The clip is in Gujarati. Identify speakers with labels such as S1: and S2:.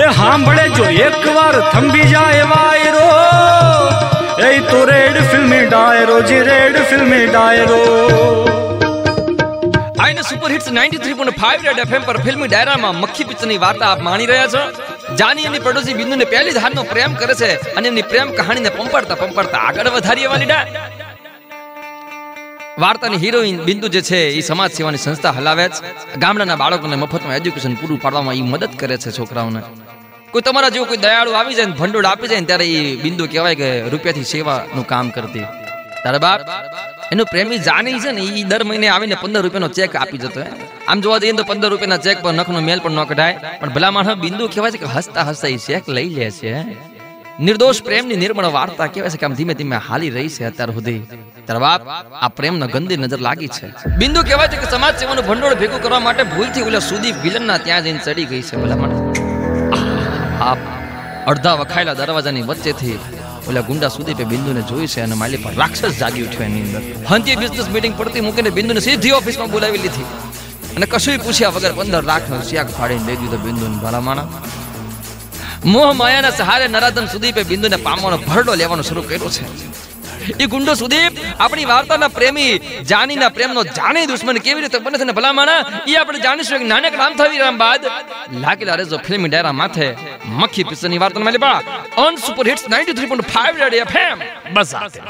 S1: એ સાંભળે જો, એકવાર થંભી જાય વાયરો. એ તો રેડ ફિલ્મી ડાયરો, જી રેડ ફિલ્મી ડાયરો.
S2: આઈને સુપર હિટ્સ 93.5 રેડ એફએમ પર ફિલ્મી ડાયરામાં મક્ખી પિક્ચરની વાર્તા આપ માણી રહ્યા છો. જાની એની પડોશી બિંદુને પહેલી ધારનો પ્રેમ કરે છે અને એમની પ્રેમ કહાણીને પંપાડતા પંપાડતા આગળ વધારીએ વાલીડા વાર્તાની હિરોઈન બિંદુ જે છે એ સમાજ સેવાની સંસ્થા હલાવે છે ગામડાના બાળકોને મફતમાં એજ્યુકેશન પૂરું પાડવામાં એ મદદ કરે છે છોકરાઓને. કોઈ તમારા જેવું કોઈ દયાળુ આવી જાય ભંડોળ આપી જાય ત્યારે એ બિંદુ કહેવાય કે રૂપિયાથી સેવાનું કામ કરતી. તારા બાપ, એનું પ્રેમી જાની છે ને એ દર મહિને આવીને પંદર રૂપિયાનો ચેક આપી જતો આમ જોવા જઈએ તો પંદર રૂપિયાના ચેક પર નખનો મેલ પણ ન કઢાય. પણ ભલા માણસ બિંદુ કહેવાય છે કે હસતા હસતા એ ચેક લઈ લે છે. નિર્દોષ પ્રેમની નિર્મળ વાર્તા કહેવાય છે કે આમ ધીમે ધીમે હાલી રહી છે અત્યાર સુધી. તારા બાપ, આ પ્રેમનો ગંદી નજર લાગી છે. બિંદુ કહેવાય છે કે સમાજ સેવાનું ભંડોળ ભેગું કરવા માટે ભૂલથી ઓલા સુદીપ વિલનના ત્યાં જઈને ચડી ગઈ છે ભલા માણસ આ અડધા વખાયેલા દરવાજાની વચ્ચેથી ઓલા ગુંડા સુદીપે બિંદુને જોઈ છે અને માલી પર રાક્ષસ જાગી ઉઠ્યો એની અંદર. હંતી બિઝનેસ મીટિંગ પડતી મૂકીને બિંદુને સીધી ઓફિસમાં બોલાવી લીધી. અને કશું પૂછ્યા વગર પંદર લાખનો શિયાક ફાડીને દઈ દીધો બિંદુને ભલા મોહ માયાના સહારે નરાધન સુદીપે બિંદુને પામવાનો ભરડો લેવાનો શરૂ કર્યો છે. એ ગુંડો સુદીપ, આપણી વાર્તાના પ્રેમી, જાનીના પ્રેમનો જાણે દુશ્મન કેવી રીતે બને છે ભલામાણા એ આપણે જાણીશું એક નાનક આમ થવી રામ બાદ. લાગેલા રેજો ફિલ્મ ડાયરા માથે મક્ખી પિક્ચરની વાર્તા માં લેવા on super hits 93.5 radio FM બસ આતે